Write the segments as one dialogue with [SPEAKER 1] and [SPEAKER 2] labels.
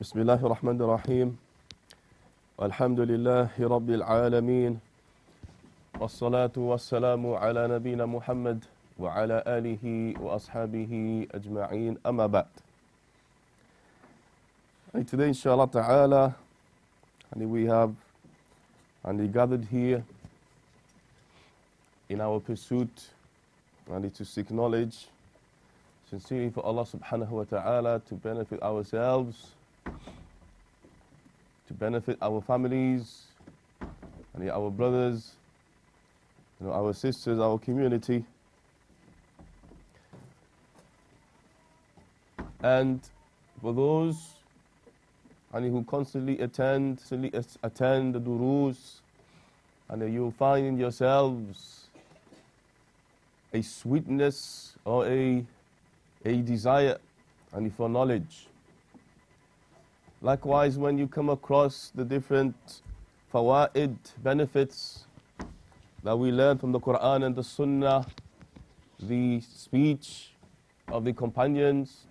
[SPEAKER 1] بسم الله الرحمن الرحيم والحمد لله رب العالمين والصلاة والسلام على نبينا محمد وعلى آله وأصحابه أجمعين أما بعد and today inshallah ta'ala and we have and gathered here in our pursuit and to seek knowledge sincerely for Allah subhanahu wa ta'ala to benefit ourselves to benefit our families and our brothers you know, our sisters our community and for those and who constantly attend constantly attend the durus and you find in yourselves a sweetness or a a desire and for knowledge. Likewise, when you come across the different fawaid, benefits that we learn from the Quran and the Sunnah, the speech of the companions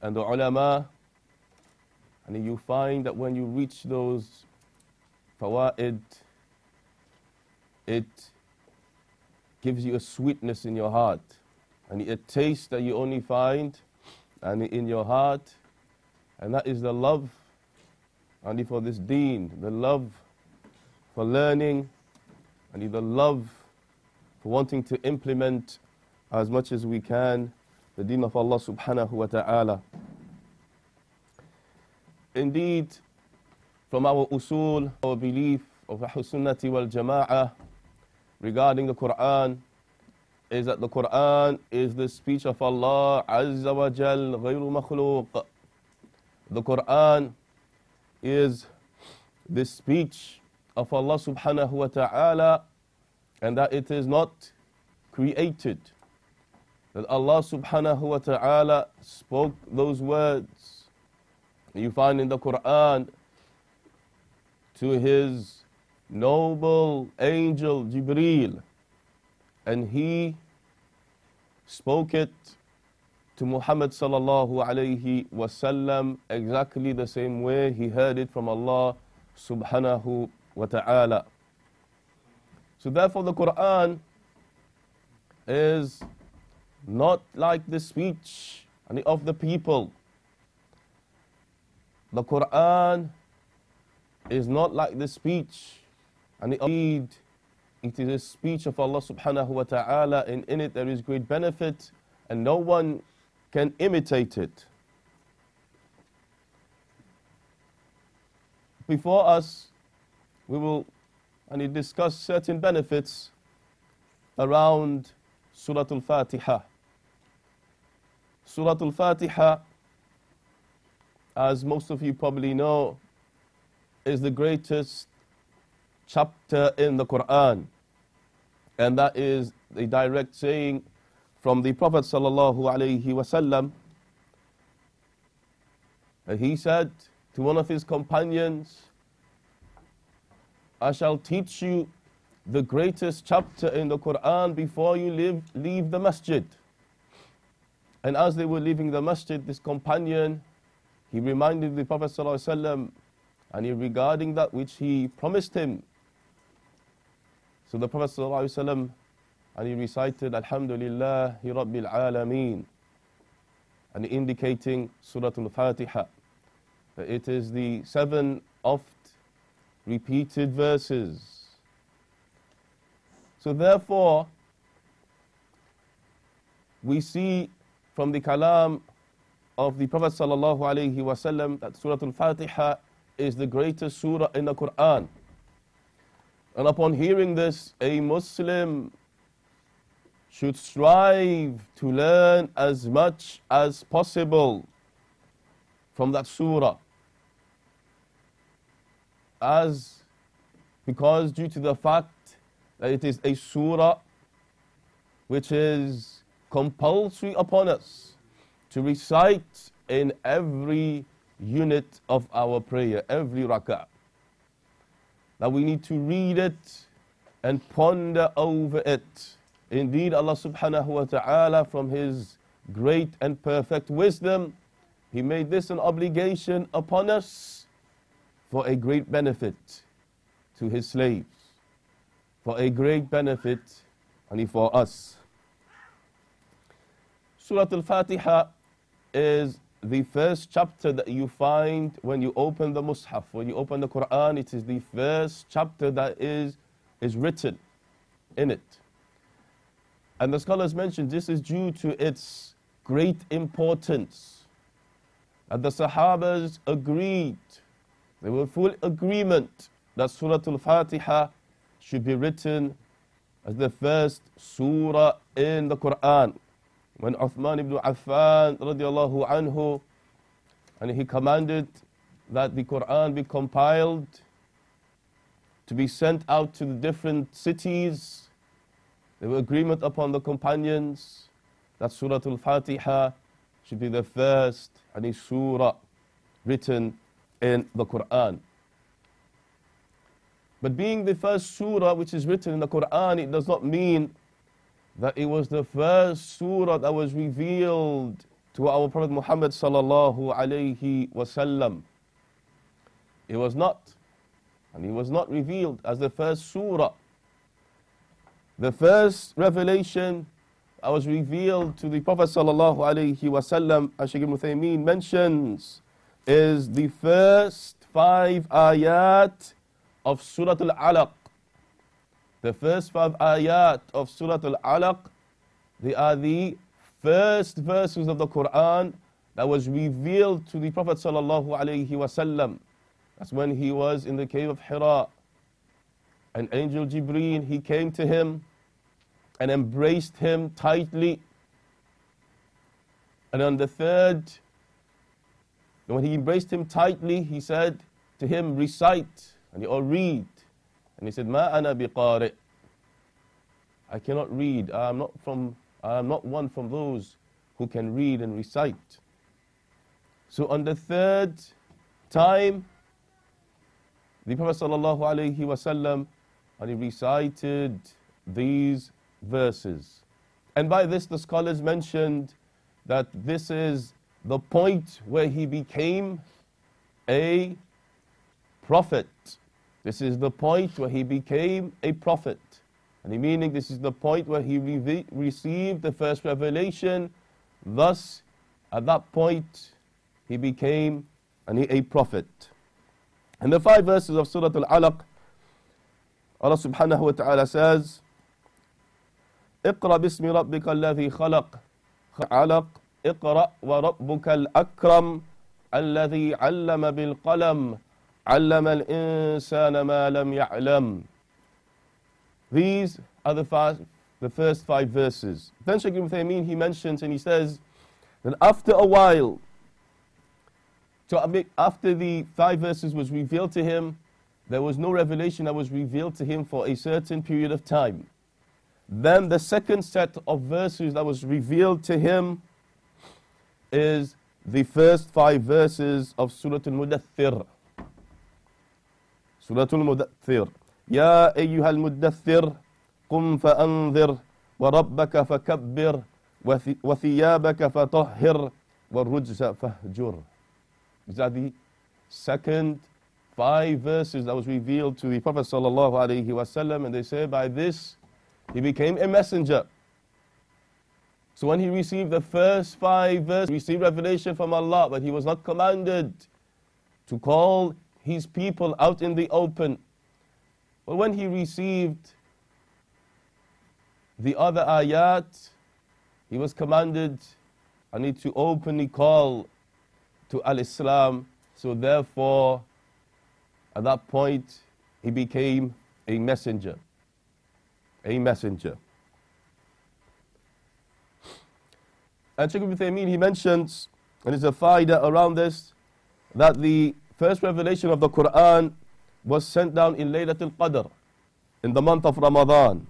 [SPEAKER 1] and the ulama, and you find that when you reach those fawaid, it gives you a sweetness in your heart. And a taste that you only find and in your heart and that is the love only for this deen the love for learning and the love for wanting to implement as much as we can the deen of Allah subhanahu wa ta'ala indeed from our usul our belief of Ahl Sunnati wal Jama'ah regarding the Quran is that the Quran is the speech of Allah Azza wa Jal غير مخلوق. The Quran is the speech of Allah subhanahu wa ta'ala and that it is not created. That Allah subhanahu wa ta'ala spoke those words you find in the Quran to his noble angel Jibreel and he spoke it to Muhammad sallallahu alayhi wasallam exactly the same way he heard it from Allah subhanahu wa ta'ala. So therefore the Quran is not like the speech of the people. The Quran is not like the speech and indeed it is a speech of Allah subhanahu wa ta'ala and in it there is great benefit and no one can imitate it. Before us, we will and discuss certain benefits around Surah Al-Fatiha. Surah Al-Fatiha, as most of you probably know, is the greatest chapter in the Quran. And that is the direct saying from the Prophet sallallahu. He said to one of his companions, I shall teach you the greatest chapter in the Quran before you leave, leave the masjid. And as they were leaving the masjid, this companion, he reminded the Prophet ﷺ, and he, regarding that which he promised him so the Prophet ﷺ, and he recited Alhamdulillah Rabbil Alameen and indicating Surah Al-Fatiha that it is the seven oft repeated verses. So therefore, we see from the kalam of the Prophet sallallahu alaihi wasallam that Surah Al-Fatiha is the greatest surah in the Quran. And upon hearing this, a Muslim should strive to learn as much as possible from that surah. As because due to the fact that it is a surah which is compulsory upon us to recite in every unit of our prayer, every rak'ah that we need to read it and ponder over it. Indeed, Allah subhanahu wa ta'ala, from His great and perfect wisdom, He made this an obligation upon us for a great benefit to His slaves, for a great benefit and for us. Surah Al-Fatiha is the first chapter that you find when you open the Mus'haf. When you open the Quran, it is the first chapter that is, is written in it. And the scholars mentioned this is due to its great importance. And the Sahabas agreed, they were full agreement that Surah Al-Fatiha should be written as the first surah in the Quran when Uthman ibn Affan radiallahu anhu and he commanded that the Quran be compiled to be sent out to the different cities. There were agreement upon the companions that Surah Al-Fatiha should be the first any surah written in the Quran. But being the first surah which is written in the Quran, it does not mean that it was the first surah that was revealed to our Prophet Muhammad sallallahu alayhi wasallam. It was not, and it was not revealed as the first surah. The first revelation that was revealed to the Prophet sallallahu alayhi wasallam, as Shaykh ibn mentions, is the first five ayat of Surah Al-Alaq. The first five ayat of Surah Al-Alaq, they are the first verses of the Quran that was revealed to the Prophet sallallahu alaihi wasallam. That's when he was in the cave of Hira. An angel Jibreel, he came to him and embraced him tightly. And on the third, when he embraced him tightly, he said to him, recite, and he, or read. And he said, Ma ana biqari. I cannot read. I am not from I am not one from those who can read and recite. So on the third time, the Prophet sallallahu alaihi wasallam and he recited these verses. And by this the scholars mentioned that this is the point where he became a prophet. This is the point where he became a prophet. And the meaning this is the point where he re received the first revelation. Thus, at that point, he became a prophet. And the five verses of Surah Al-Alaq, Allah subhanahu wa ta'ala says, اقرأ باسم ربك الذي خلق علق اقرأ وربك الأكرم الذي علم بالقلم علم الإنسان ما لم يعلم These are the, five, the first five verses. Then Shaykh ibn Taymiyyah, he mentions and he says that after a while, so after the five verses was revealed to him, there was no revelation that was revealed to him for a certain period of time. Then the second set of verses that was revealed to him is the first five verses of Surah Al-Mudathir. Surah Al-Mudathir. يا أيها المدثر قم فأنذر وربك فكبر وثيابك فطهر والرجس فهجر These are the second five verses that was revealed to the Prophet wasallam, and they say by this he became a messenger. So when he received the first five verses, he received revelation from Allah, but he was not commanded to call his people out in the open but when he received the other ayat, he was commanded, I need to openly call to Al Islam. So therefore, at that point, he became a messenger. A messenger. And Shaykh ibn Taymiyyah, he mentions, and there's a faida around this, that the first revelation of the Quran was sent down in Laylatul Qadr, in the month of Ramadan.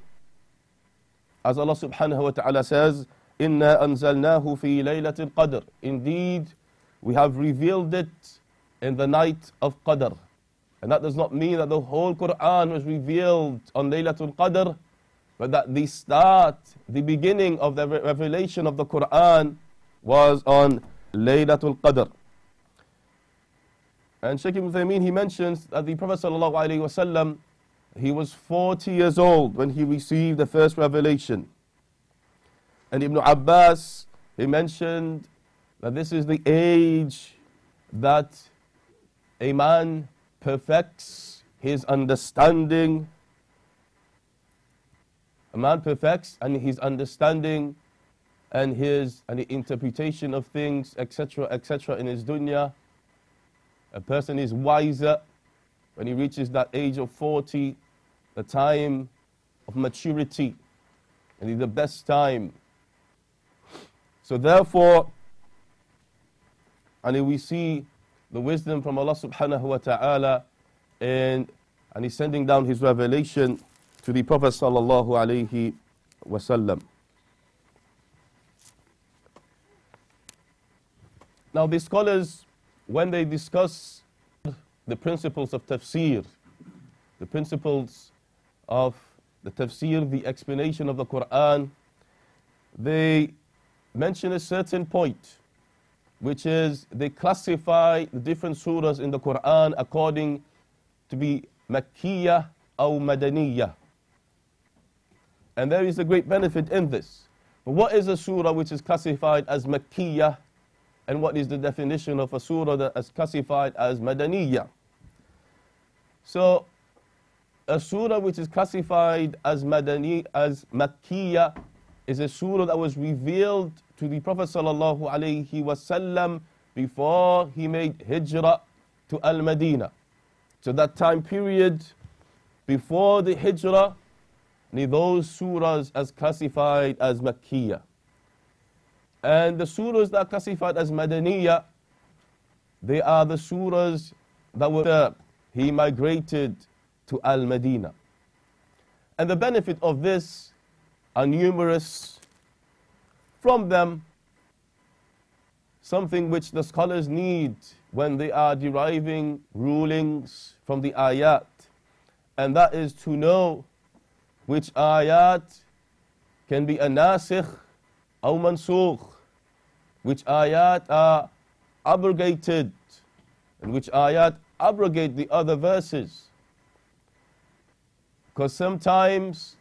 [SPEAKER 1] As Allah subhanahu wa ta'ala says, Inna anzalnahu fi Laylatul Qadr. Indeed, we have revealed it in the night of Qadr. And that does not mean that the whole Quran was revealed on Laylatul Qadr, but that the start, the beginning of the revelation of the Quran was on Laylatul Qadr. And Shaykh ibn Uthaymeen, he mentions that the Prophet wasallam, he was 40 years old when he received the first revelation. And Ibn Abbas, he mentioned that this is the age that a man perfects his understanding. A man perfects and his understanding and his and the interpretation of things, etc., etc., in his dunya. A person is wiser when he reaches that age of 40, the time of maturity, and is the best time. So therefore, and we see the wisdom from Allah subhanahu wa ta'ala and, and He's sending down His revelation to the Prophet sallallahu alayhi wasallam. Now the scholars, when they discuss the principles of tafsir, the principles of the tafsir, the explanation of the Quran, they mention a certain point, which is they classify the different surahs in the Quran according to be Makkiyah or Madaniyah. And there is a great benefit in this. But what is a surah which is classified as Makkiyah and what is the definition of a surah that is classified as Madaniyah? So, a surah which is classified as Madani, as Makkiyah, is a surah that was revealed to the Prophet sallallahu alaihi wasallam before he made hijrah to Al Madinah. So that time period before the hijrah, ni those surahs as classified as Makkiyah. And the surahs that are classified as Madaniyah, they are the surahs that were he migrated to Al Madinah. And the benefit of this are numerous. From them, something which the scholars need when they are deriving rulings from the ayat, and that is to know which ayat can be a nasikh or mansukh, which ayat are abrogated, and which ayat abrogate the other verses. Because sometimes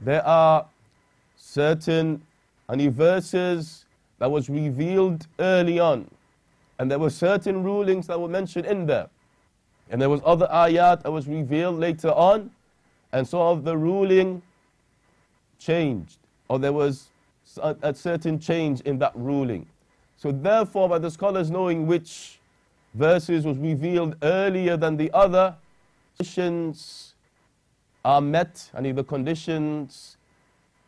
[SPEAKER 1] there are certain any verses that was revealed early on, and there were certain rulings that were mentioned in there. And there was other ayat that was revealed later on, and so of the ruling changed, or there was a, a certain change in that ruling. So therefore, by the scholars knowing which verses was revealed earlier than the other, conditions are met, and the conditions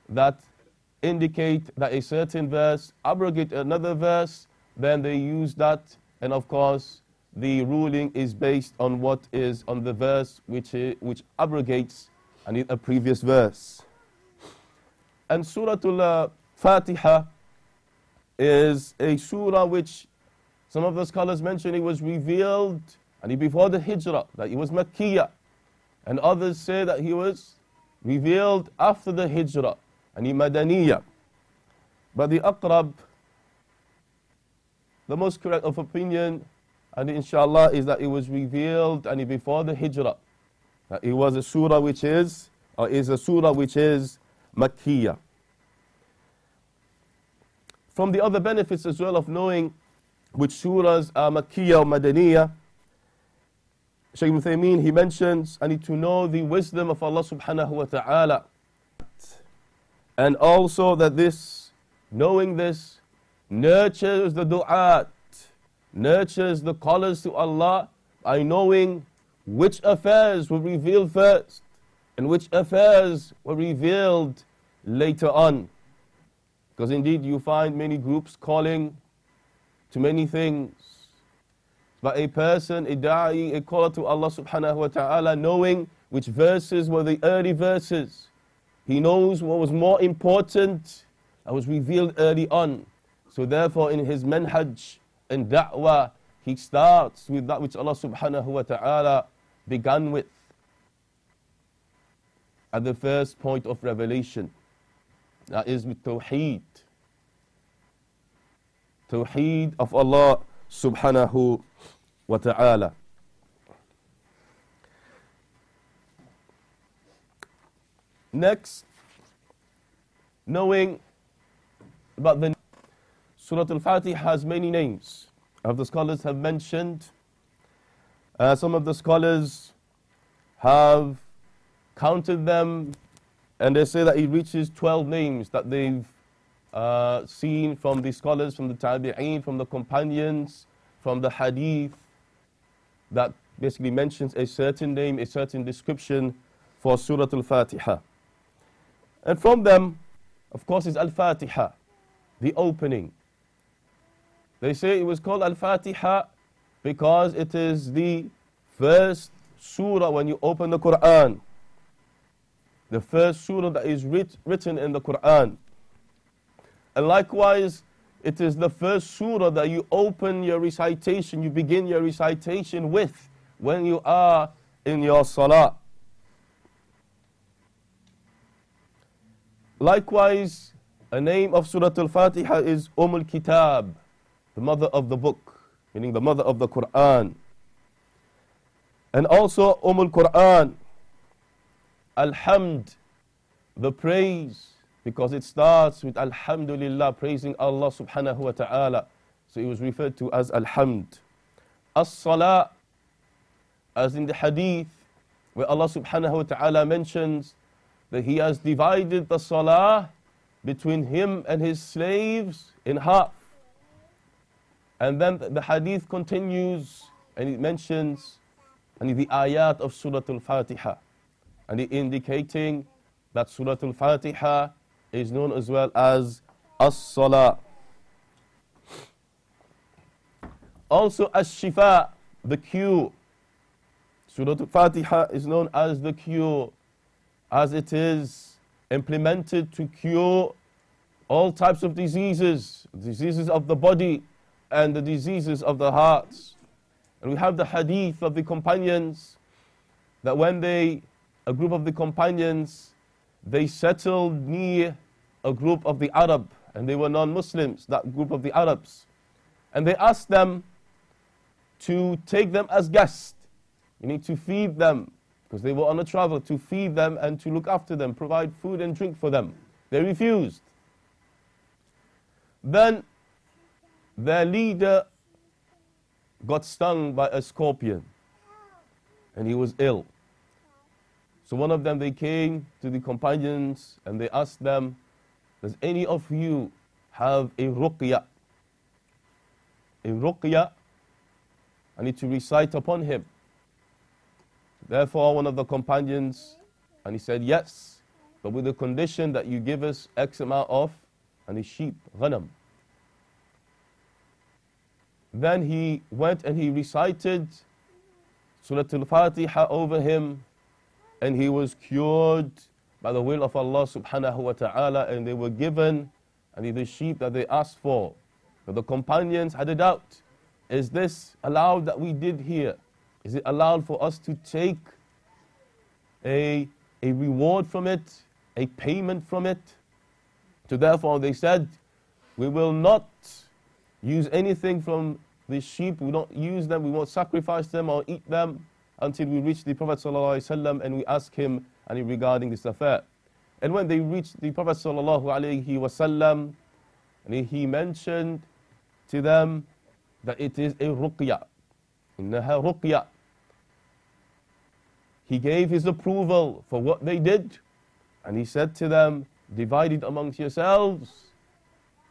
[SPEAKER 1] that indicate that a certain verse abrogate another verse, then they use that, and of course, the ruling is based on what is on the verse which, eh, which abrogates a previous verse. And Surah uh, Al-Fatiha is a surah which some of the scholars mention it was revealed and before the hijrah, that he was Makkiyah. And others say that he was revealed after the hijrah, he Madaniyah. But the Aqrab, the most correct of opinion, and inshallah, is that it was revealed and before the hijrah. That it was a surah which is, or is a surah which is Makkiyah. From the other benefits as well of knowing which surahs are Makkiyah or Madaniyah. Shaykh Uthaymeen, he mentions, I need to know the wisdom of Allah subhanahu wa ta'ala. And also that this, knowing this, nurtures the du'at, nurtures the callers to Allah by knowing which affairs were revealed first and which affairs were revealed later on. Because indeed you find many groups calling to many things. But a person, a da'i, a caller to Allah subhanahu wa ta'ala, knowing which verses were the early verses. He knows what was more important that was revealed early on. So therefore in his manhaj and da'wah, he starts with that which Allah subhanahu wa ta'ala began with at the first point of revelation. That is with Tawheed. Tawheed of Allah subhanahu wa ta'ala. Next, knowing about the Surah Al-Fatiha has many names. Of the scholars have mentioned. Uh, some of the scholars have counted them and they say that it reaches 12 names that they've uh, seen from the scholars, from the tabi'een, from the companions, from the hadith, that basically mentions a certain name, a certain description for Surah Al-Fatiha. And from them, of course, is Al-Fatiha, the opening. They say it was called Al-Fatiha because it is the first surah when you open the Quran. The first surah that is writ written in the Quran. And likewise, it is the first surah that you open your recitation, you begin your recitation with when you are in your salah. Likewise, a name of Surah Al-Fatiha is Umm al-Kitab, the mother of the book, meaning the mother of the Quran. And also Umm al-Quran, Alhamd, the praise, because it starts with Alhamdulillah, praising Allah subhanahu wa ta'ala. So it was referred to as Alhamd. As-Salah, as in the hadith, where Allah subhanahu wa ta'ala mentions that He has divided the Salah between Him and His slaves in half. And then the hadith continues and it mentions and the ayat of Surah Al-Fatiha and it indicating that Surah Al-Fatiha is known as well as As-Salah. Also As-Shifa, the cure. Surah Al-Fatiha is known as the cure as it is implemented to cure all types of diseases, diseases of the body and the diseases of the hearts. And we have the hadith of the companions that when they, a group of the companions, they settled near a group of the Arab, and they were non Muslims, that group of the Arabs. And they asked them to take them as guests. You need to feed them, because they were on a travel, to feed them and to look after them, provide food and drink for them. They refused. Then their leader got stung by a scorpion and he was ill. So one of them, they came to the companions and they asked them, Does any of you have a ruqya? A ruqya, I need to recite upon him. Therefore, one of the companions, and he said, Yes, but with the condition that you give us X amount of and his sheep, ghanam. Then he went and he recited Surah Al-Fatiha over him and he was cured by the will of Allah subhanahu wa ta'ala and they were given and the sheep that they asked for. But the companions had a doubt. Is this allowed that we did here? Is it allowed for us to take a, a reward from it, a payment from it? So therefore they said, we will not use anything from the sheep. We don't use them. We won't sacrifice them or eat them until we reach the Prophet ﷺ and we ask him regarding this affair. And when they reached the Prophet ﷺ, and he mentioned to them that it is a ruqya. إنها ruqya. he gave his approval for what they did. And he said to them, divide it amongst yourselves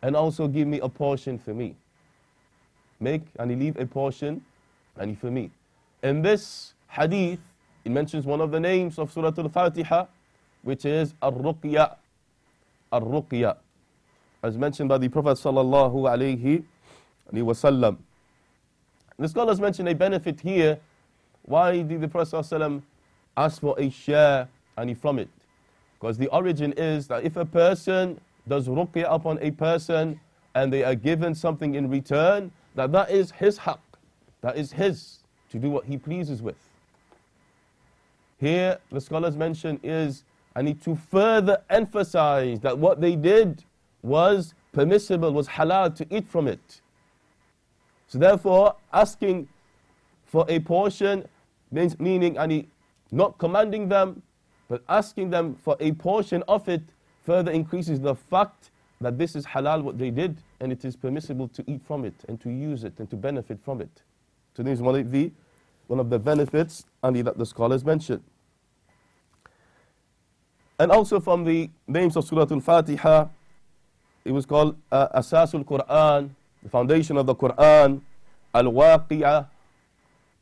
[SPEAKER 1] and also give me a portion for me. Make and he leave a portion and for me. In this hadith, it mentions one of the names of Surah Al-Fatiha, which is Ar-Ruqya. Ar-Ruqya. As mentioned by the Prophet sallallahu alaihi wasallam. The scholars mention a benefit here. Why did the Prophet sallallahu ask for a share and from it? Because the origin is that if a person does ruqya upon a person and they are given something in return, that that is his haqq, that is his to do what he pleases with. Here, the scholars mention is, I need to further emphasize that what they did was permissible, was halal to eat from it. So therefore, asking for a portion, means, meaning and not commanding them, but asking them for a portion of it further increases the fact that this is halal what they did and it is permissible to eat from it and to use it and to benefit from it. So this is one of the, one of the benefits only that the scholars mentioned. And also from the names of Surah Al-Fatiha, it was called uh, Asasul Quran, the foundation of the Quran, Al-Wafiyah,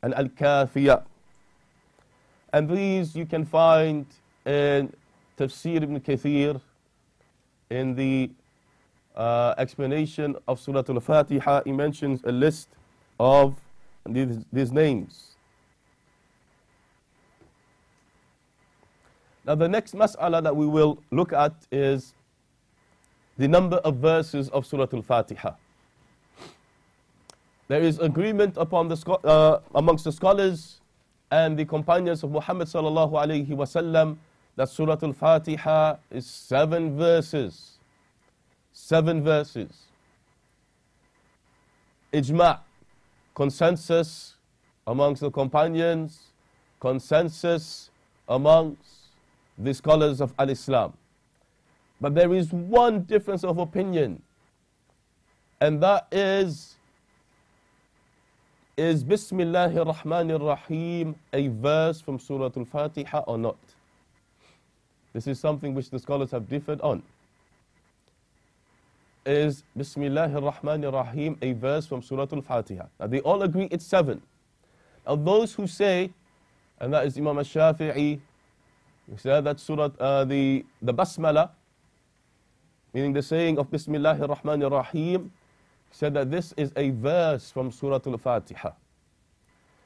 [SPEAKER 1] and Al-Kafiyah. And these you can find in Tafsir ibn Kathir, in the uh, explanation of Surah Al-Fatiha, he mentions a list of these, these names. Now the next mas'ala that we will look at is the number of verses of Surah Al-Fatiha. There is agreement upon the, uh, amongst the scholars and the companions of Muhammad sallallahu alayhi wasallam that Surah Al-Fatiha is seven verses. Seven verses. Ijma' consensus amongst the companions, consensus amongst the scholars of Al Islam. But there is one difference of opinion, and that is is Bismillahir Rahmanir Rahim a verse from Surah Al Fatiha or not? This is something which the scholars have differed on is Bismillahir Rahmanir Rahim, a verse from Surah Al Fatiha. Now they all agree it's seven. Now those who say, and that is Imam Al Shafi'i, who said that Surah, uh, the, the Basmala, meaning the saying of Bismillahir Rahmanir Rahim, said that this is a verse from Surah Al Fatiha.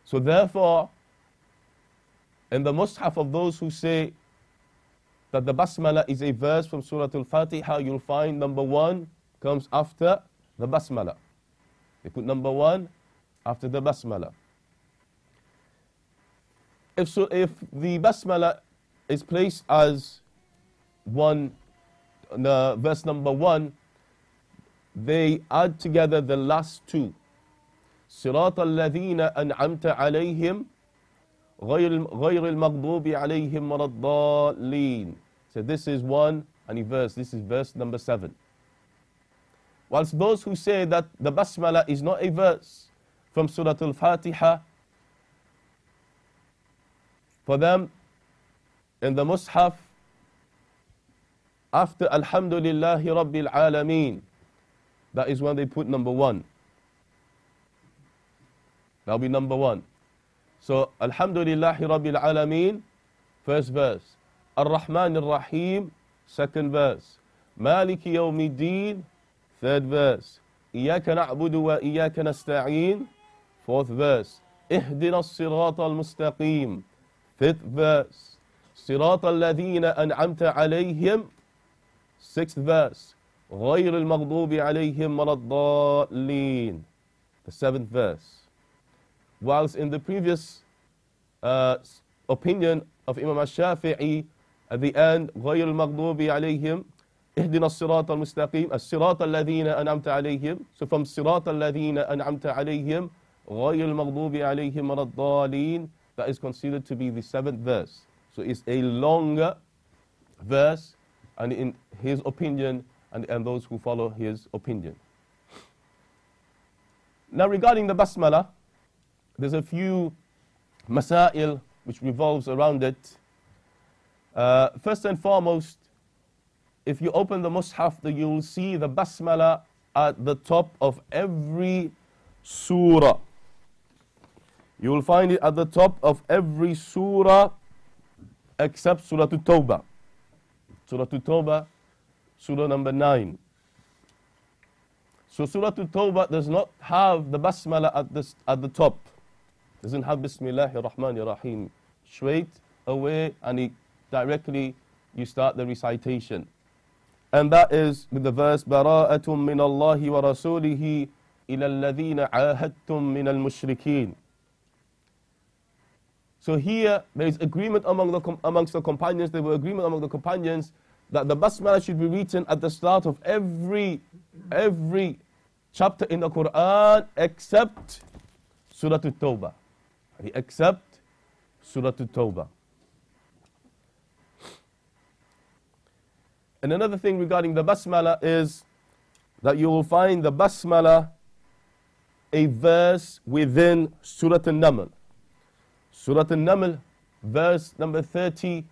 [SPEAKER 1] So therefore, in the Mus'haf of those who say that the Basmala is a verse from Surah Al Fatiha, you'll find number one, comes after the basmala. They put number one after the basmala. If, so, if the basmala is placed as one, the verse number one, they add together the last two. صراط الذين أنعمت عليهم غير غير المغضوب عليهم ولا الضالين. So this is one and a verse. This is verse number seven. Whilst those who say that the Basmala is not a verse from Surah Al-Fatiha, for them in the Mus'haf, after Alhamdulillahi Rabbil Alameen, that is when they put number one. That'll be number one. So, Alhamdulillahi Rabbil Alameen, first verse. Ar-Rahman Ar-Rahim, second verse. Maliki Yawmiddin, Third verse. إياك نعبد وإياك نستعين. Fourth verse. اهدنا الصراط المستقيم. Fifth verse. صراط الذين أنعمت عليهم. Sixth verse. غير المغضوب عليهم ولا الضالين. The seventh verse. Whilst in the previous uh, opinion of Imam al-Shafi'i, at the end, غير المغضوب عليهم اهدنا الصراط المستقيم الصراط الذين أنعمت عليهم so from صراط الذين أنعمت عليهم غير المغضوب عليهم ولا الضالين that is considered to be the seventh verse so it's a longer verse and in his opinion and, and those who follow his opinion now regarding the basmala there's a few masail which revolves around it uh, first and foremost if you open the Mus'haf, you'll see the Basmala at the top of every surah. You will find it at the top of every surah except Surah At-Tawbah. Surah At-Tawbah, surah number 9. So Surah At-Tawbah does not have the Basmala at the, at the top. Doesn't have Bismillahir Rahmanir Rahim. Straight away and it directly you start the recitation. And that is with the verse, بَرَاءَةٌ مِّنَ اللَّهِ وَرَسُولِهِ إِلَى الَّذِينَ عَاهَدتُّم مِّنَ الْمُشْرِكِينَ So here, there is agreement among the, amongst the companions, there were agreement among the companions that the basmala should be written at the start of every, every chapter in the Quran except Surah At-Tawbah. except Surah At-Tawbah. And another thing regarding the basmala is that you will find the basmala a verse within Surah An-Naml. Surah An-Naml, verse number 30,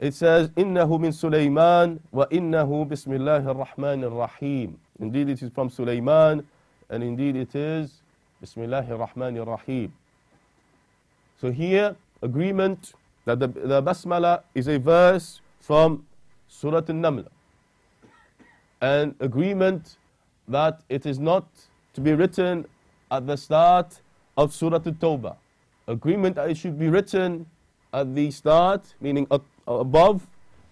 [SPEAKER 1] it says, إِنَّهُ مِن سُلَيْمَانَ وَإِنَّهُ بِسْمِ اللَّهِ الرَّحْمَنِ الرَّحِيمِ Indeed, it is from Sulaiman, and indeed it is Bismillah ar-Rahman ar-Rahim. So here, agreement that the, the Basmala is a verse from Surah An-Naml. And agreement that it is not to be written at the start of Surah At-Tawbah. Agreement that it should be written at the start, meaning at above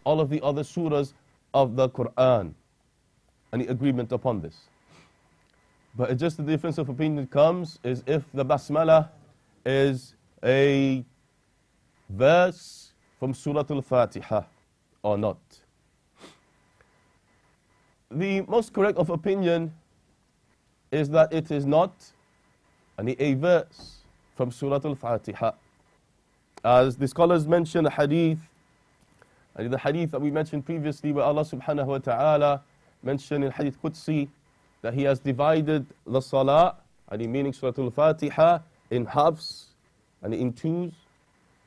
[SPEAKER 1] all of the other surahs of the Quran. Any agreement upon this. But just the difference of opinion comes is if the basmala is a verse from Surah Al-Fatiha or not. The most correct of opinion is that it is not any a verse from Surah Al-Fatiha. As the scholars mention a hadith, and the hadith that we mentioned previously where Allah subhanahu wa ta'ala mentioned in Hadith Qudsi that He has divided the Salah, and meaning Surah Al-Fatiha, in halves and in twos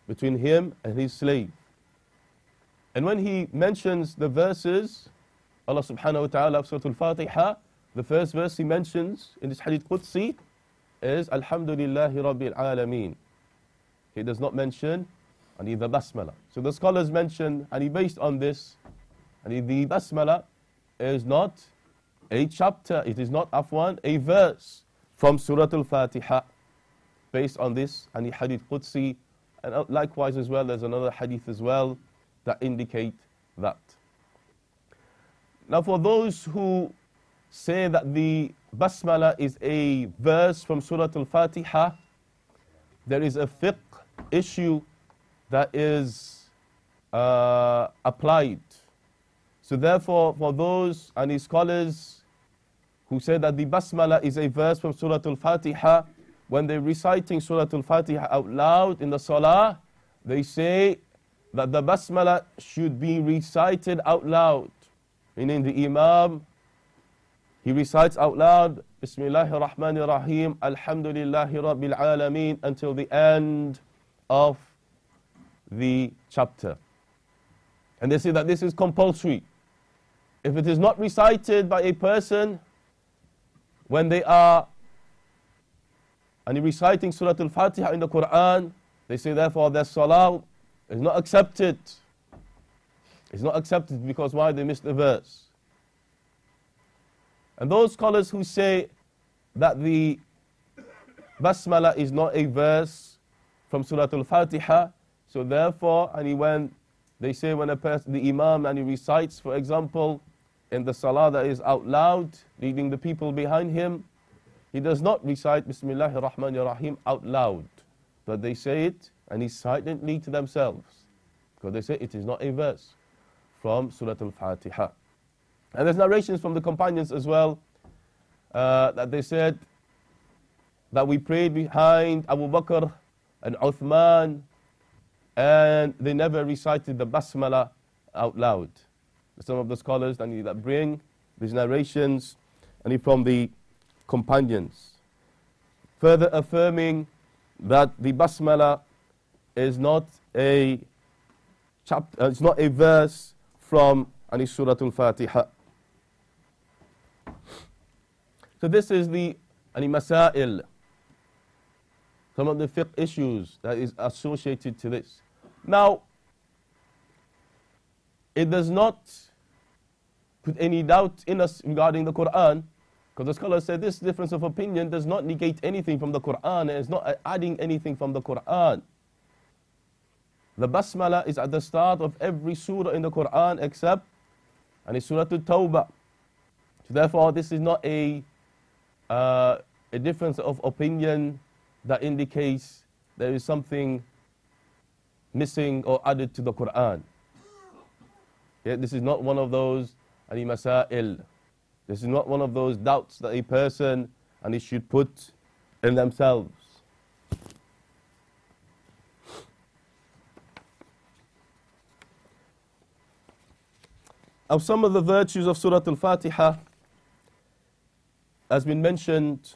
[SPEAKER 1] between Him and His slave. And when He mentions the verses, Allah subhanahu wa ta'ala of Surah Al-Fatiha, the first verse He mentions in this Hadith Qudsi is Alhamdulillahi Rabbil Alameen. He does not mention and the Basmala. So the scholars mention, and he based on this, and the Basmala is not a chapter, it is not afwan, a verse from Surah Al-Fatiha. Based on this, and the Hadith Qudsi, and uh, likewise as well, there's another Hadith as well that indicate that. Now for those who say that the Basmala is a verse from Surah Al-Fatiha, there is a fiqh issue that is uh, applied. So therefore, for those and his scholars who say that the Basmala is a verse from Surah Al-Fatiha, when they're reciting Surah Al-Fatiha out loud in the Salah, they say that the Basmala should be recited out loud. Meaning the Imam, he recites out loud, Bismillahir Rahmanir Rahim, Alhamdulillahi Rabbil Alameen, until the end of the chapter. And they say that this is compulsory. If it is not recited by a person when they are and reciting Surah Al-Fatiha in the Quran, they say therefore their salah is not accepted. It's not accepted because why? They missed the verse. And those scholars who say that the Basmala is not a verse from Surah Al-Fatiha, so therefore, and he went, they say when a person, the imam, and he recites, for example, in the salah that is out loud, leading the people behind him, he does not recite Bismillah ar-Rahman ar-Rahim out loud, but they say it and he silently to themselves, because they say it is not a verse from Surah Al-Fatiha. And there's narrations from the companions as well uh, that they said that we prayed behind Abu Bakr and Uthman and they never recited the basmala out loud. Some of the scholars that bring these narrations and from the companions, further affirming that the basmala is not a chapter, uh, it's not a verse from any Surah Al-Fatiha. So this is the any masail some of the fiqh issues that is associated to this. Now, it does not put any doubt in us regarding the Quran, because the scholars say this difference of opinion does not negate anything from the Quran and is not adding anything from the Quran. The basmala is at the start of every surah in the Quran except and it's Surah At-Tawbah. So therefore, this is not a, uh, a difference of opinion that indicates there is something missing or added to the Quran. Yeah, this is not one of those any masail. This is not one of those doubts that a person and he should put in themselves. Of some of the virtues of Surah Al-Fatiha has been mentioned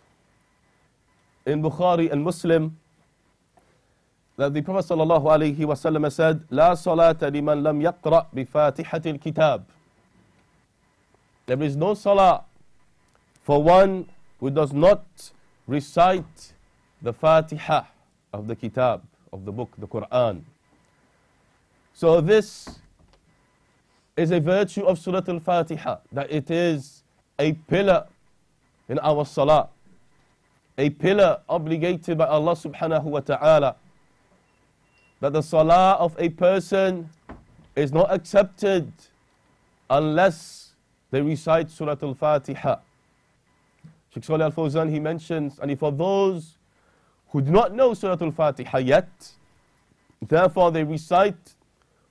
[SPEAKER 1] in Bukhari and Muslim that the Prophet wasallam said, "La salata liman lam yaqra bi Fatihatil Kitab." There is no salah for one who does not recite the Fatiha of the Kitab of the book, the Quran. So this is a virtue of Surah Al-Fatiha that it is a pillar in our salah, a pillar obligated by Allah subhanahu wa ta'ala that the salah of a person is not accepted unless they recite Surah Al-Fatiha. Sheikh Salih Al-Fawzan, he mentions, and if for those who do not know Surah Al-Fatiha yet, therefore they recite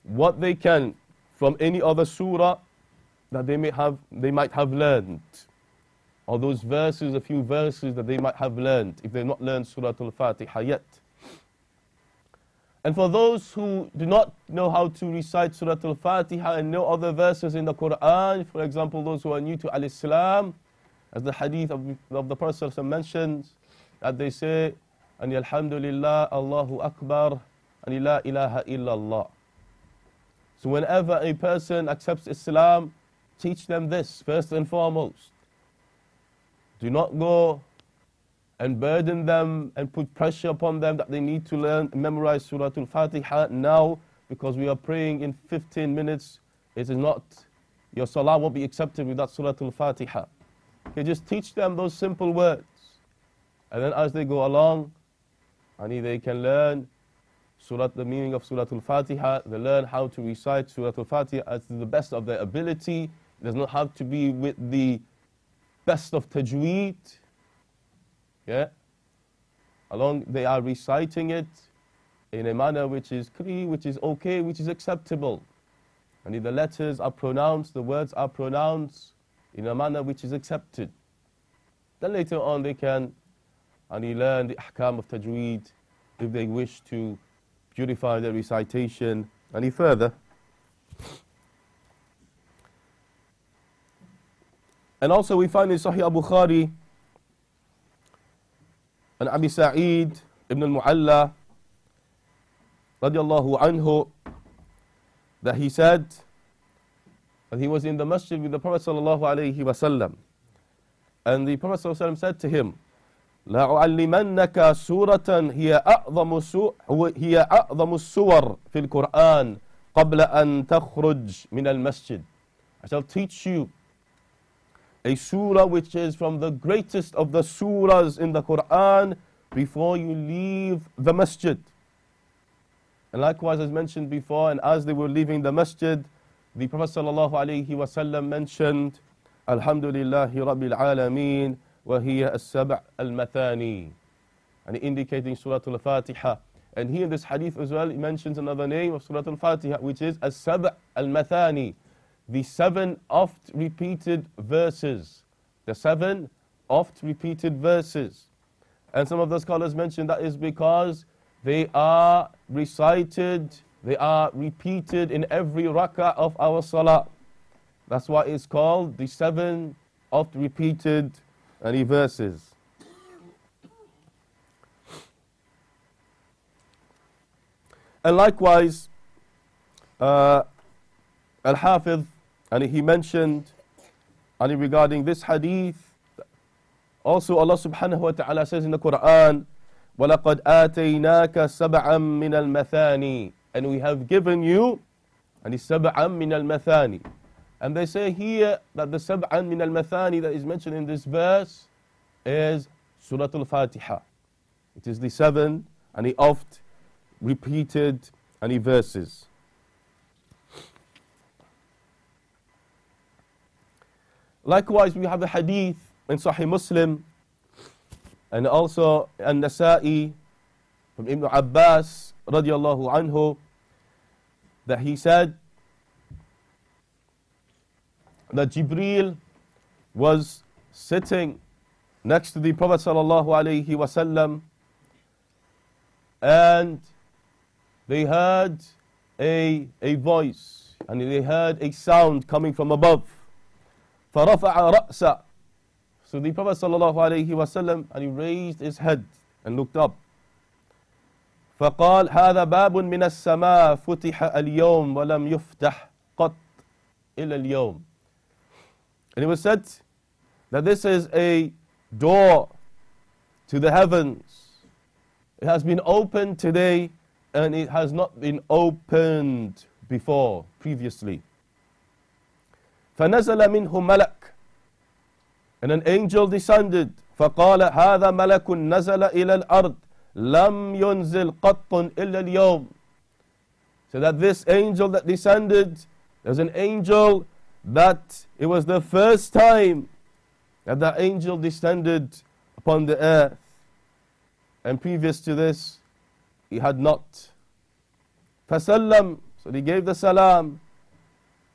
[SPEAKER 1] what they can from any other surah that they may have they might have learned or those verses a few verses that they might have learned if they've not learned surah al-fatiha yet and for those who do not know how to recite surah al-fatiha and know other verses in the quran for example those who are new to al-islam as the hadith of, of the prophet mentions that they say and alhamdulillah allahu akbar and la ilaha illallah so whenever a person accepts Islam, teach them this first and foremost. Do not go and burden them and put pressure upon them that they need to learn memorize Surah Al-Fatiha now because we are praying in 15 minutes. It is not, your salah won't be accepted without Surah Al-Fatiha. Okay, just teach them those simple words. And then as they go along, and they can learn Surah, the meaning of Surah Al-Fatiha. They learn how to recite Surah Al-Fatiha as to the best of their ability. It does not have to be with the best of tajweed. Yeah? Along, they are reciting it in a manner which is clear, which is okay, which is acceptable. And if the letters are pronounced, the words are pronounced in a manner which is accepted. Then later on they can and learn the ahkam of tajweed if they wish to purify their recitation any further. And also we find in Sahih Bukhari and Abi Sa'id ibn Al Mu'alla, رضي الله عنه, that he said that he was in the masjid with the Prophet sallallahu alayhi wasallam and the Prophet sallallahu alayhi wasallam said to him لأعلمنك سورة هي أعظم هي أعظم السور في القرآن قبل أن تخرج من المسجد I shall teach you a surah which is from the greatest of the surahs in the Quran before you leave the masjid. And likewise, as mentioned before, and as they were leaving the masjid, the Prophet ﷺ mentioned, Alhamdulillahi Rabbil Alameen. وهي السبع المثاني and indicating Surah Al-Fatiha. And here in this hadith as well, he mentions another name of Surah Al-Fatiha, which is As-Sab' Al-Mathani, the seven oft repeated verses. The seven oft repeated verses. And some of the scholars mention that is because they are recited, they are repeated in every rak'ah of our salah. That's why it's called the seven oft repeated any verses. And likewise, uh, Al-Hafiz, and he mentioned, and regarding this hadith, also Allah subhanahu wa ta'ala says in the Quran, وَلَقَدْ آتَيْنَاكَ سَبْعًا مِنَ الْمَثَانِي And we have given you, and سَبْعًا مِنَ الْمَثَانِي and they say here that the sab'an min al-mathani that is mentioned in this verse is Surah Al-Fatiha. It is the seven and the oft repeated and the verses. Likewise, we have the hadith in Sahih Muslim and also An-Nasa'i from Ibn Abbas radiallahu anhu that he said that Jibreel was sitting next to the Prophet sallallahu alaihi wasallam and they heard a, a voice. and they heard a sound coming from above. فَرَفَعَ رَأْسَ So the Prophet sallallahu alayhi wasallam, and he raised his head and looked up. فقال هذا باب من السماء فتح اليوم ولم يفتح قط إلى اليوم. And it was said that this is a door to the heavens. It has been opened today and it has not been opened before, previously. فنزل منه ملك and an angel descended فقال هذا ملك نزل إلى الأرض لم ينزل قط إلا اليوم so that this angel that descended there's an angel that it was the first time that the angel descended upon the earth and previous to this he had not فسلم so he gave the salam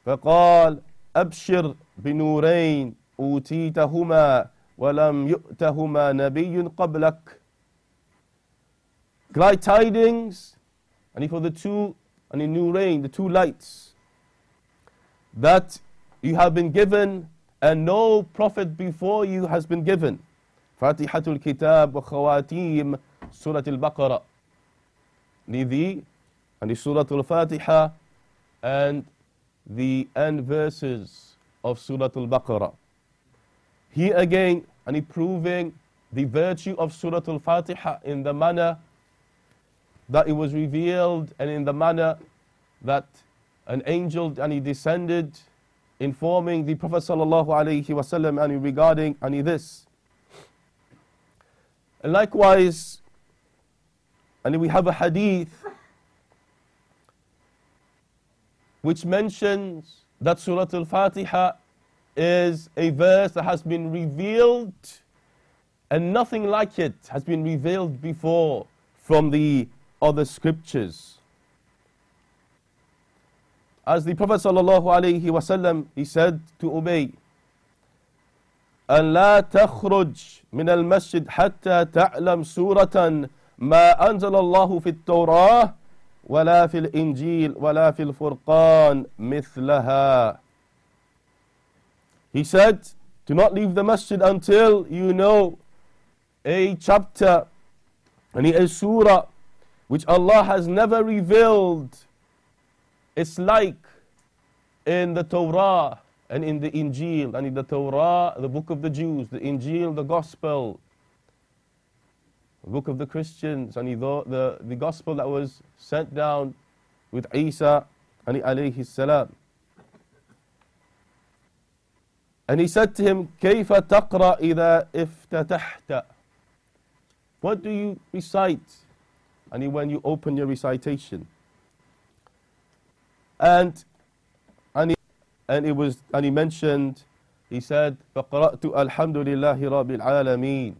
[SPEAKER 1] فقال أبشر بنورين أوتيتهما ولم يؤتهما نبي قبلك glad tidings, and for the two, and in new rain, the two lights, that you have been given, and no prophet before you has been given. Kitab wa Khawatim, Surah Al-Baqarah. Nidhi, and the Surah Al-Fatiha, and the end verses of Surah Al-Baqarah. Here again, and he proving the virtue of Surah Al-Fatiha in the manner that it was revealed and in the manner that an angel and he descended informing the Prophet sallallahu alaihi wasallam and regarding and this. And likewise, and we have a hadith which mentions that Surah Al-Fatiha is a verse that has been revealed and nothing like it has been revealed before from the other scriptures. As the Prophet ﷺ, he said to Ubayy, أن لا تخرج من المسجد حتى تعلم سورة ما أنزل الله في التوراة ولا في الإنجيل ولا في الفرقان مثلها. He said, do not leave the masjid until you know a chapter and a surah which Allah has never revealed. It's like in the Torah and in the Injil, and in the Torah, the book of the Jews, the Injil, the Gospel, the book of the Christians, and the, the, the Gospel that was sent down with Isa and alayhi salam. And he said to him, كيف تقرأ إذا افتتحت? What do you recite and when you open your recitation. And and he, and it was and he mentioned he said فقرأت الحمد لله رب العالمين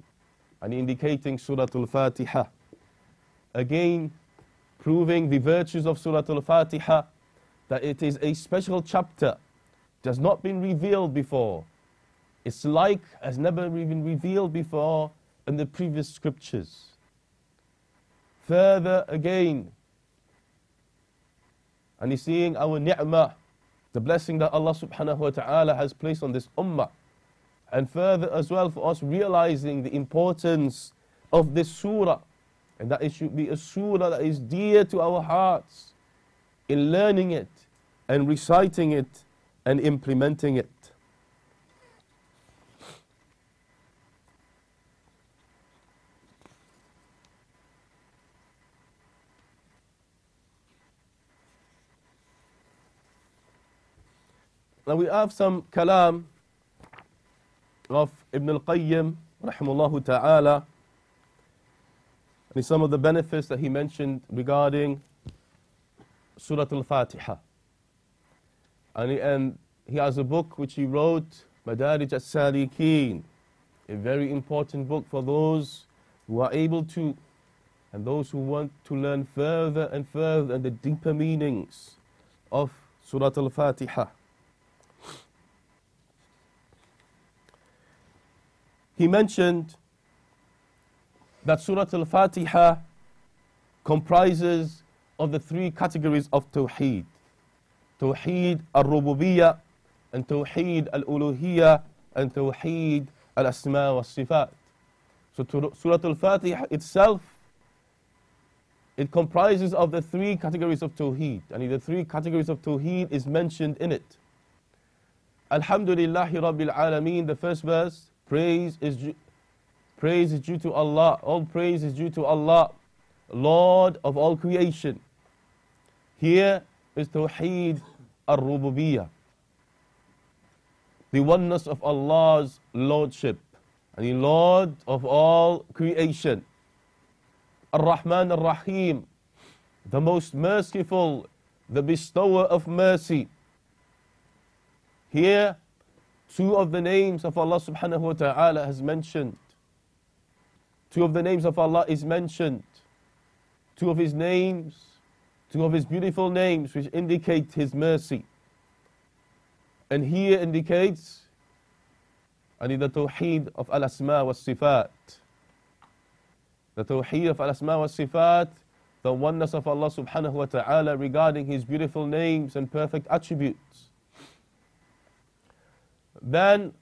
[SPEAKER 1] and indicating Surah Al-Fatiha again proving the virtues of Surah Al-Fatiha that it is a special chapter it has not been revealed before it's like has never been revealed before in the previous scriptures further again. And he's seeing our ni'mah, the blessing that Allah subhanahu wa ta'ala has placed on this ummah. And further as well for us realizing the importance of this surah. And that it should be a surah that is dear to our hearts in learning it and reciting it and implementing it. Now we have some kalam of Ibn al-Qayyim, rahimahullah ta'ala, and some of the benefits that he mentioned regarding Surah Al-Fatiha. And he, and he has a book which he wrote, Madarij al-Salikin, a very important book for those who are able to and those who want to learn further and further and the deeper meanings of Surah Al-Fatiha. He mentioned that Surah Al-Fatiha comprises of the three categories of Tawheed. Tawheed al-Rububiyyah and Tawheed al-Uluhiyyah and Tawheed al-Asma wa Sifat. So Surah Al-Fatiha itself, it comprises of the three categories of Tawheed. And the three categories of Tawheed is mentioned in it. Alhamdulillahi Rabbil Alameen, the first verse, praise is, praise is due to Allah. All praise is due to Allah, Lord of all creation. Here is Tawheed al-Rububiyyah. The oneness of Allah's Lordship and the Lord of all creation. Ar-Rahman Ar-Rahim, the most merciful, the bestower of mercy. Here, two of the names of Allah subhanahu wa ta'ala has mentioned. Two of the names of Allah is mentioned. Two of His names, two of His beautiful names which indicate His mercy. And here indicates and the Tawheed of Al-Asma wa Sifat. The Tawheed of Al-Asma wa Sifat, the oneness of Allah subhanahu wa ta'ala regarding His beautiful names and perfect attributes. Then,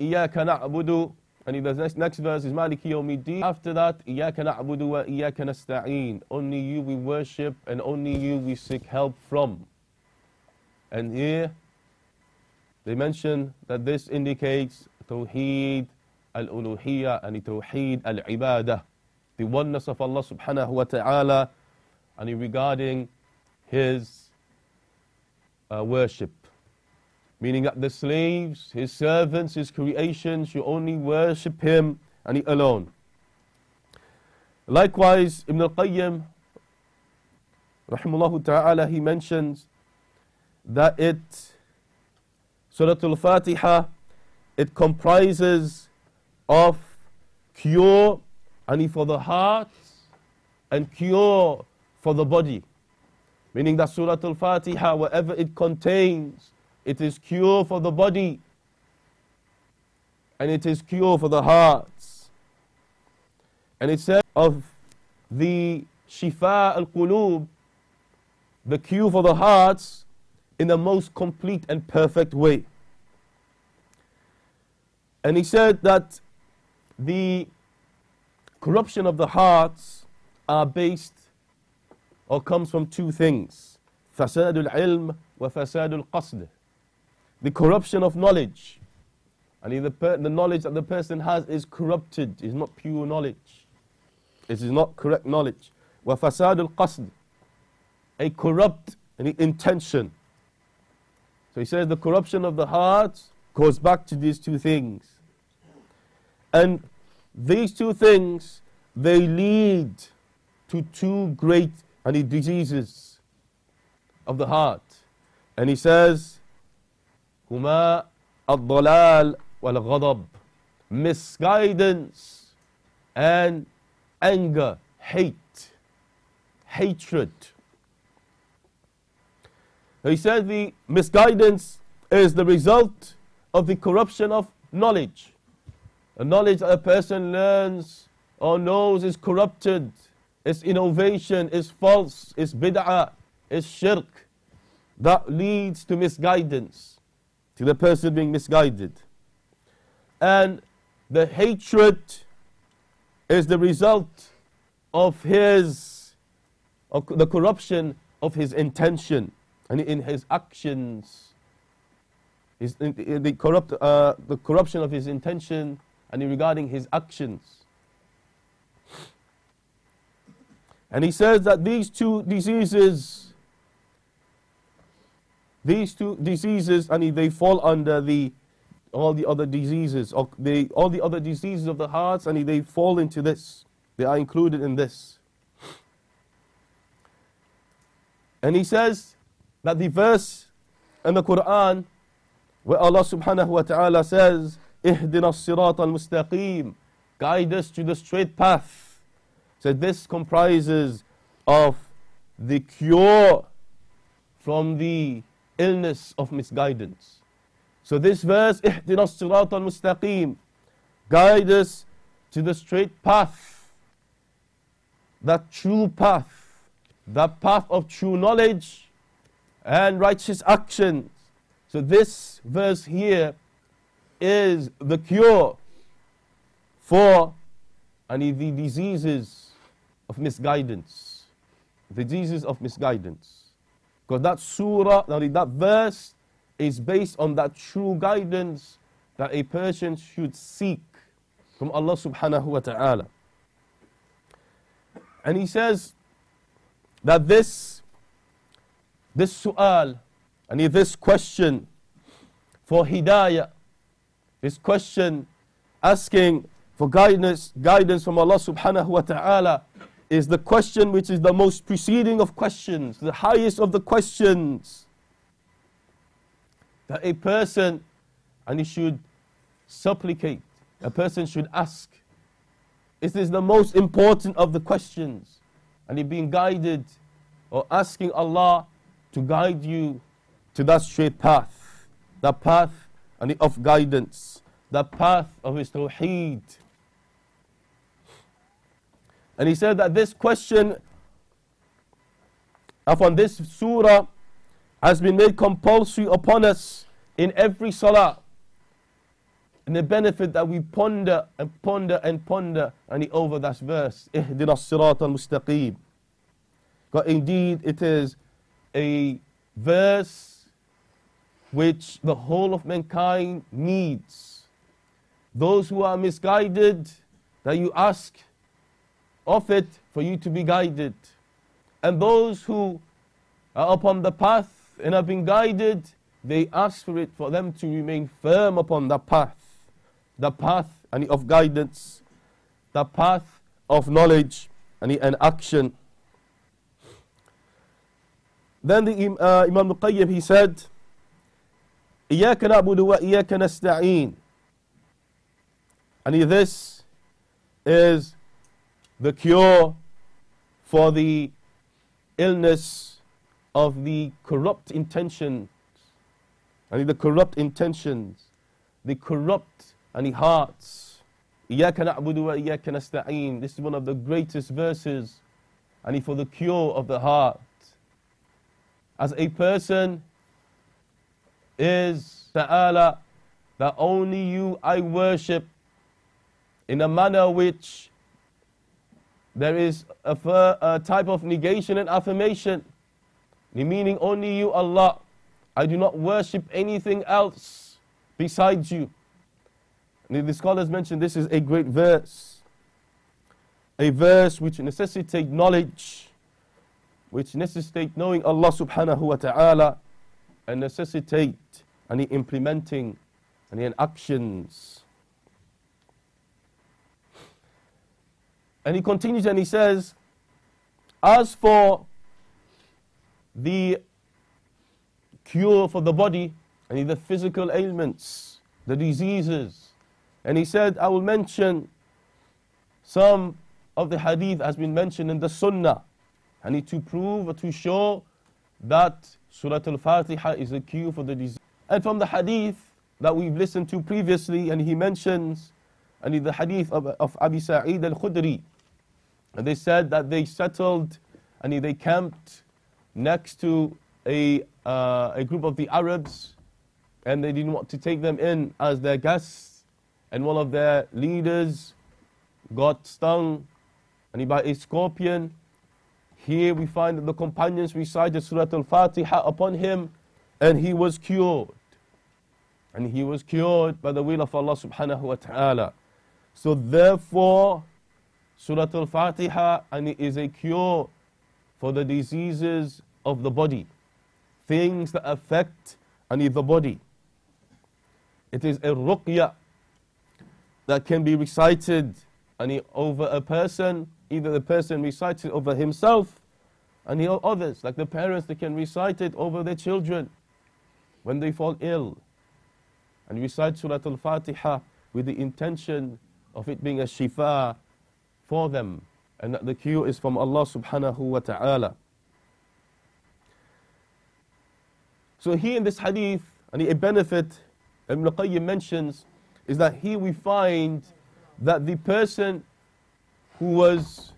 [SPEAKER 1] إِيَّاكَ نَعْبُدُ And in the next, next verse is مَالِكِ يَوْمِ After that, إِيَّاكَ نَعْبُدُ وَإِيَّاكَ نَسْتَعِينَ Only you we worship and only you we seek help from. And here, they mention that this indicates Tawheed al-Uluhiyya and Tawheed al-Ibadah, the oneness of Allah subhanahu wa ta'ala, and regarding His uh, worship. Meaning that the slaves, His servants, His creation should only worship Him and He alone. Likewise, Ibn al-Qayyim, rahimahullah ta'ala, he mentions that it Surah Al-Fatiha, it comprises of cure and for the heart and cure for the body. Meaning that Surah Al-Fatiha, whatever it contains, it is cure for the body and it is cure for the hearts. And it says of the Shifa al-Qulub, the cure for the hearts, in the most complete and perfect way. And he said that the corruption of the hearts are based or comes from two things فساد العلم وفساد القصد the corruption of knowledge and the, the knowledge that the person has is corrupted is not pure knowledge it is not correct knowledge وفساد القصد a corrupt intention so he says the corruption of the heart goes back to these two things. And these two things, they lead to two great and diseases of the heart. And he says, هما الضلال والغضب misguidance and anger, hate, hatred. He said the misguidance is the result of the corruption of knowledge. The knowledge that a person learns or knows is corrupted, is innovation, is false, is bid'ah, is shirk. That leads to misguidance, to the person being misguided. And the hatred is the result of his, of the corruption of his intention and in his actions, his, the, corrupt, uh, the corruption of his intention and regarding his actions. And he says that these two diseases, these two diseases, and they fall under the all the other diseases, or they, all the other diseases of the hearts, and they fall into this. They are included in this. And he says that the verse in the Quran where Allah subhanahu wa ta'ala says, Ihdina sirat al-mustaqim, guide us to the straight path. So this comprises of the cure from the illness of misguidance. So this verse, Ihdina sirat al-mustaqim, guide us to the straight path, that true path, that path of true knowledge, and righteous actions. So this verse here is the cure for any the diseases of misguidance. The diseases of misguidance. Because that surah, that verse is based on that true guidance that a person should seek from Allah subhanahu wa ta'ala. And he says that this, this su'al, and this question for hidayah, this question asking for guidance, guidance from Allah subhanahu wa ta'ala is the question which is the most preceding of questions, the highest of the questions that a person and he should supplicate, a person should ask. This is the most important of the questions. And he being guided or asking Allah to guide you to that straight path, that path and of guidance, that path of his tawheed. And he said that this question upon this surah has been made compulsory upon us in every salah. And the benefit that we ponder and ponder and ponder and over that verse. Ihdina sirat al-mustaqim. But indeed it is a verse which the whole of mankind needs. Those who are misguided, that you ask of it for you to be guided. And those who are upon the path and have been guided, they ask for it for them to remain firm upon the path, the path of guidance, the path of knowledge and, and action. Then the uh, Imam Al-Qayyim, he said, إياك نعبد وإياك نستعين. And this is the cure for the illness of the corrupt intentions. And the corrupt intentions, the corrupt and the hearts. إياك نعبد وإياك نستعين. This is one of the greatest verses and for the cure of the heart. As a person is Ta'ala that only you I worship in a manner which there is a, a type of negation and affirmation, meaning only you, Allah. I do not worship anything else besides you. And the scholars mentioned this is a great verse, a verse which necessitates knowledge, which necessitates knowing Allah subhanahu wa ta'ala, and necessitate any implementing any actions. And he continues and he says, As for the cure for the body, and the physical ailments, the diseases, and he said, I will mention some of the hadith has been mentioned in the sunnah, and to prove or to show that Surah Al-Fatiha is a cure for the disease. And from the hadith that we've listened to previously, and he mentions, and the hadith of, of Abi Sa'id al-Khudri, and they said that they settled and they camped next to a, uh, a group of the Arabs and they didn't want to take them in as their guests. And one of their leaders got stung and he by a scorpion. Here we find that the companions recited Surah Al Fatiha upon him and he was cured. And he was cured by the will of Allah subhanahu wa ta'ala. So therefore, Surah Al Fatiha and it is a cure for the diseases of the body, things that affect any the body. It is a ruqya that can be recited any over a person, either the person recites it over himself and others, like the parents, they can recite it over their children when they fall ill. And recite Surah Al Fatiha with the intention of it being a shifa for them and that the cure is from Allah subhanahu wa ta'ala. So here in this hadith, and a benefit Ibn Qayyim mentions is that here we find that the person who was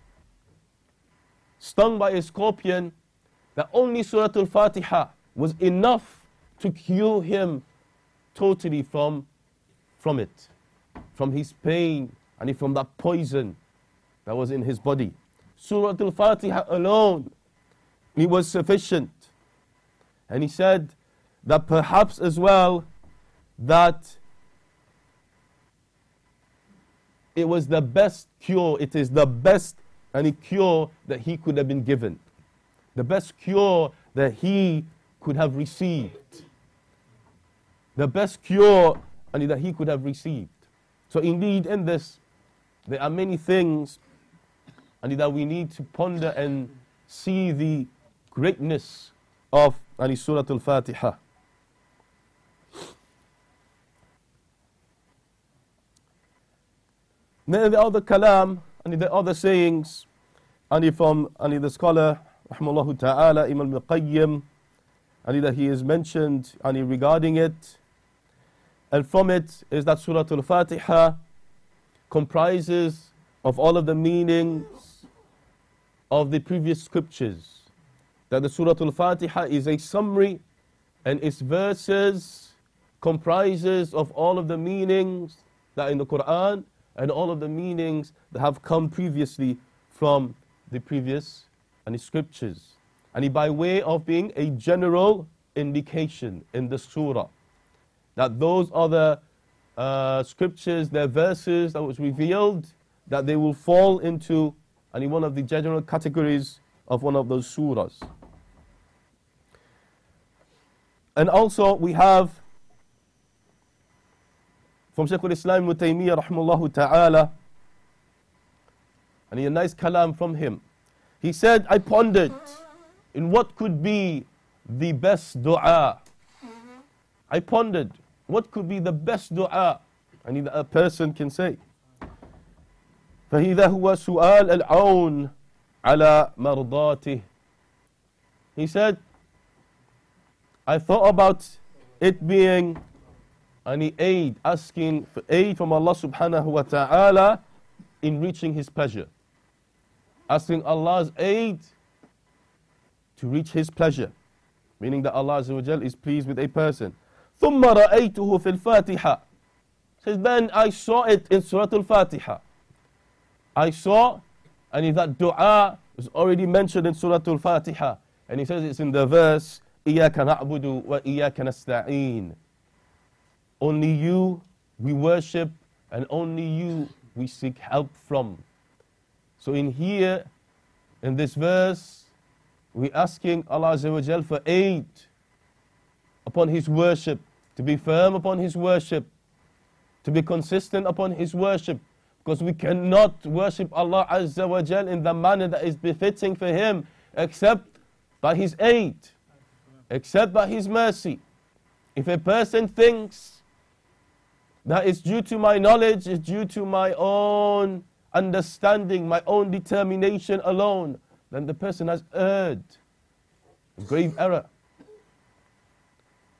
[SPEAKER 1] stung by a scorpion, that only Surah Al-Fatiha was enough to cure him totally from, from it, from his pain and from that poison that was in his body. Surah Al Fatiha alone, it was sufficient. And he said that perhaps as well that it was the best cure, it is the best any cure that he could have been given. The best cure that he could have received. The best cure that he could have received. So indeed in this there are many things and that we need to ponder and see the greatness of and Surah Al-Fatiha. Then the other kalam and the other sayings and from and the scholar rahmallahu ta'ala Imam al-Qayyim and that he has mentioned and regarding it and from it is that Surah Al-Fatiha comprises of all of the meanings of the previous scriptures. That the Surah Al-Fatiha is a summary and its verses comprises of all of the meanings that in the Quran and all of the meanings that have come previously from the previous and the scriptures. And by way of being a general indication in the surah that those are the uh, scriptures, their verses that was revealed, that they will fall into any one of the general categories of one of those surahs. And also we have from Shaykh al-Islam Ibn Taymiyyah rahimahullah ta'ala, and a nice kalam from him. He said, I pondered in what could be the best dua. I pondered what could be the best dua and a person can say. فإذا هو سؤال العون على مرضاته. He said, I thought about it being any aid, asking for aid from Allah subhanahu wa ta'ala in reaching His pleasure. Asking Allah's aid to reach His pleasure. Meaning that Allah is pleased with a person. ثم رأيته في الفاتحة says then I saw it in Surah Al-Fatiha I saw and that dua was already mentioned in Surah Al-Fatiha and he says it's in the verse إياك نعبد وإياك نستعين only you we worship and only you we seek help from so in here in this verse we asking Allah for aid upon his worship to be firm upon His worship, to be consistent upon His worship, because we cannot worship Allah Azza wa Jal in the manner that is befitting for Him except by His aid, except by His mercy. If a person thinks that it's due to my knowledge, it's due to my own understanding, my own determination alone, then the person has erred. Grave error.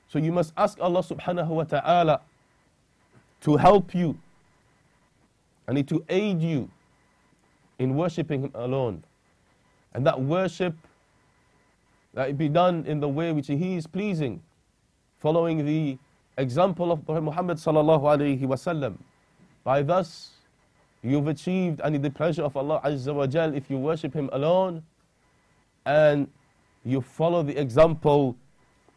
[SPEAKER 1] So you must ask Allah subhanahu wa ta'ala to help you and to aid you in worshipping Him alone. And that worship that it be done in the way which He is pleasing, following the example of Muhammad. By thus, you've achieved any the pleasure of Allah Azza wa Jal if you worship Him alone and you follow the example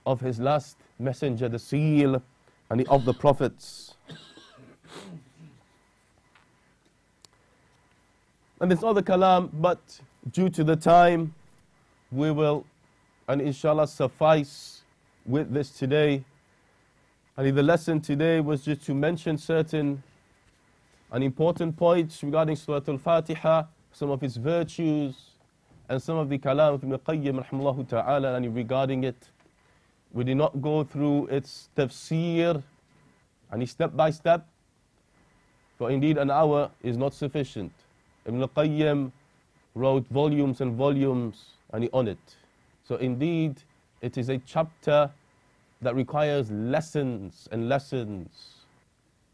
[SPEAKER 1] of His last messenger, the seal, and the, of the prophets. And there's other kalam, but due to the time, we will, and inshallah, suffice with this today. And the lesson today was just to mention certain and important points regarding Surah Al-Fatiha, some of its virtues, and some of the kalam of Ibn Qayyim ta'ala, and regarding it. We did not go through its tafsir, and step by step, for indeed an hour is not sufficient. Ibn al-Qayyim wrote volumes and volumes and on it. So indeed, it is a chapter that requires lessons and lessons.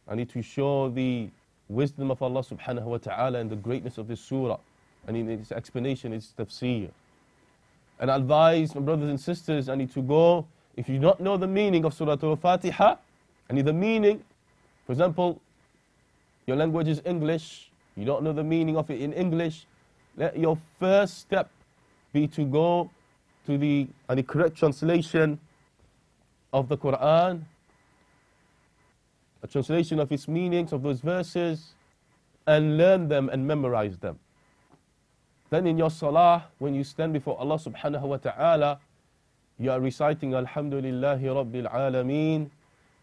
[SPEAKER 1] I need to show the wisdom of Allah subhanahu wa ta'ala and the greatness of this surah. And in its explanation, its tafsir. And I advise my brothers and sisters, I need to go if you don't know the meaning of Surah Al-Fatiha, and the meaning, for example, your language is English, you don't know the meaning of it in English, let your first step be to go to the, and the correct translation of the Quran, a translation of its meanings of those verses, and learn them and memorize them. Then in your salah, when you stand before Allah subhanahu wa ta'ala, you are reciting Alhamdulillahi Rabbil Alameen.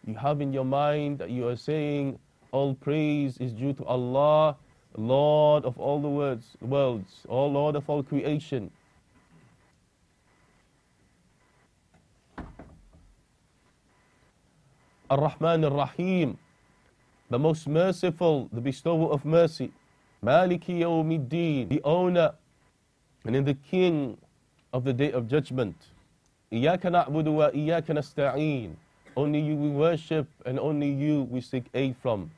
[SPEAKER 1] You have in your mind that you are saying, All praise is due to Allah, Lord of all the words, worlds, O Lord of all creation. Ar-Rahman Ar-Rahim, the most merciful, the bestower of mercy. Maliki Yawmiddin, the owner and in the king of the day of judgment. Iyaka na'budu wa iyaka nasta'een. Only you we worship and only you we seek aid from.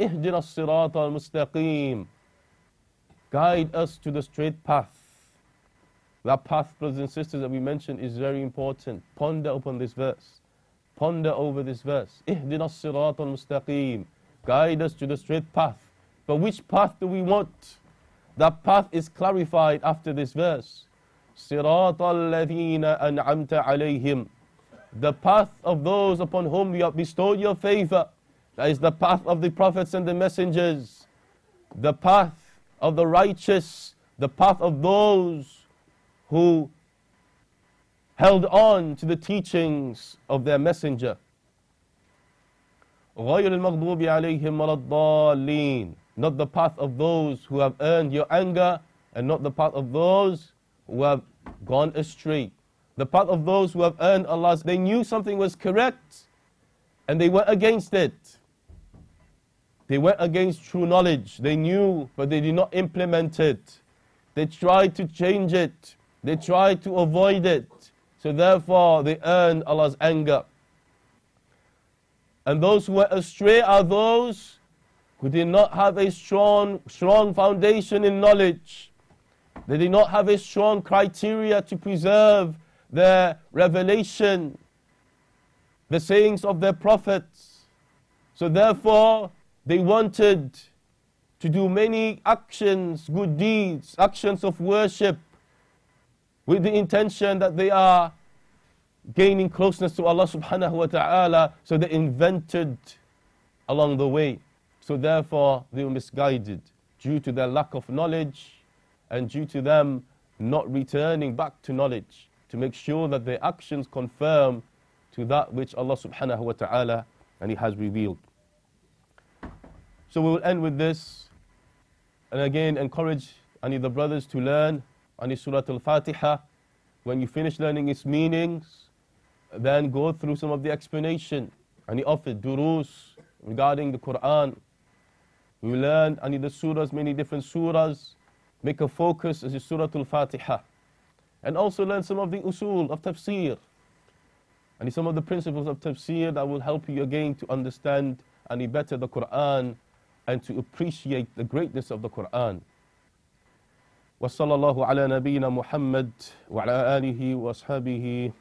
[SPEAKER 1] اهدنا الصراط المستقيم. Guide us to the straight path. That path, brothers and sisters, that we mentioned is very important. Ponder upon this verse. Ponder over this verse. اهدنا الصراط المستقيم. Guide us to the straight path. But which path do we want? That path is clarified after this verse. صراط الذين أنعمت عليهم. The path of those upon whom you have bestowed your favor. That is the path of the prophets and the messengers. The path of the righteous. The path of those who held on to the teachings of their messenger. غير المغضوب عليهم ولا الضالين not the path of those who have earned your anger, and not the path of those who have gone astray. The path of those who have earned Allah's, they knew something was correct, and they went against it. They went against true knowledge. They knew, but they did not implement it. They tried to change it. They tried to avoid it. So therefore, they earned Allah's anger. And those who went astray are those who did not have a strong, strong foundation in knowledge. They did not have a strong criteria to preserve their revelation, the sayings of their prophets. So therefore, they wanted to do many actions, good deeds, actions of worship, with the intention that they are gaining closeness to Allah subhanahu wa ta'ala. So they invented along the way. So therefore, they were misguided due to their lack of knowledge and due to them not returning back to knowledge to make sure that their actions confirm to that which Allah subhanahu wa ta'ala and He has revealed. So we will end with this and again encourage any of the brothers to learn any Surah Al-Fatiha. When you finish learning its meanings, then go through some of the explanation. And he offered durus regarding the Quran we learn any of the surahs, many different surahs. Make a focus as Surah Al-Fatiha. And also learn some of the usul of tafsir. And some of the principles of tafsir that will help you again to understand any better the Quran and to appreciate the greatness of the Quran. وصلى الله على نبينا محمد وعلى آله وأصحابه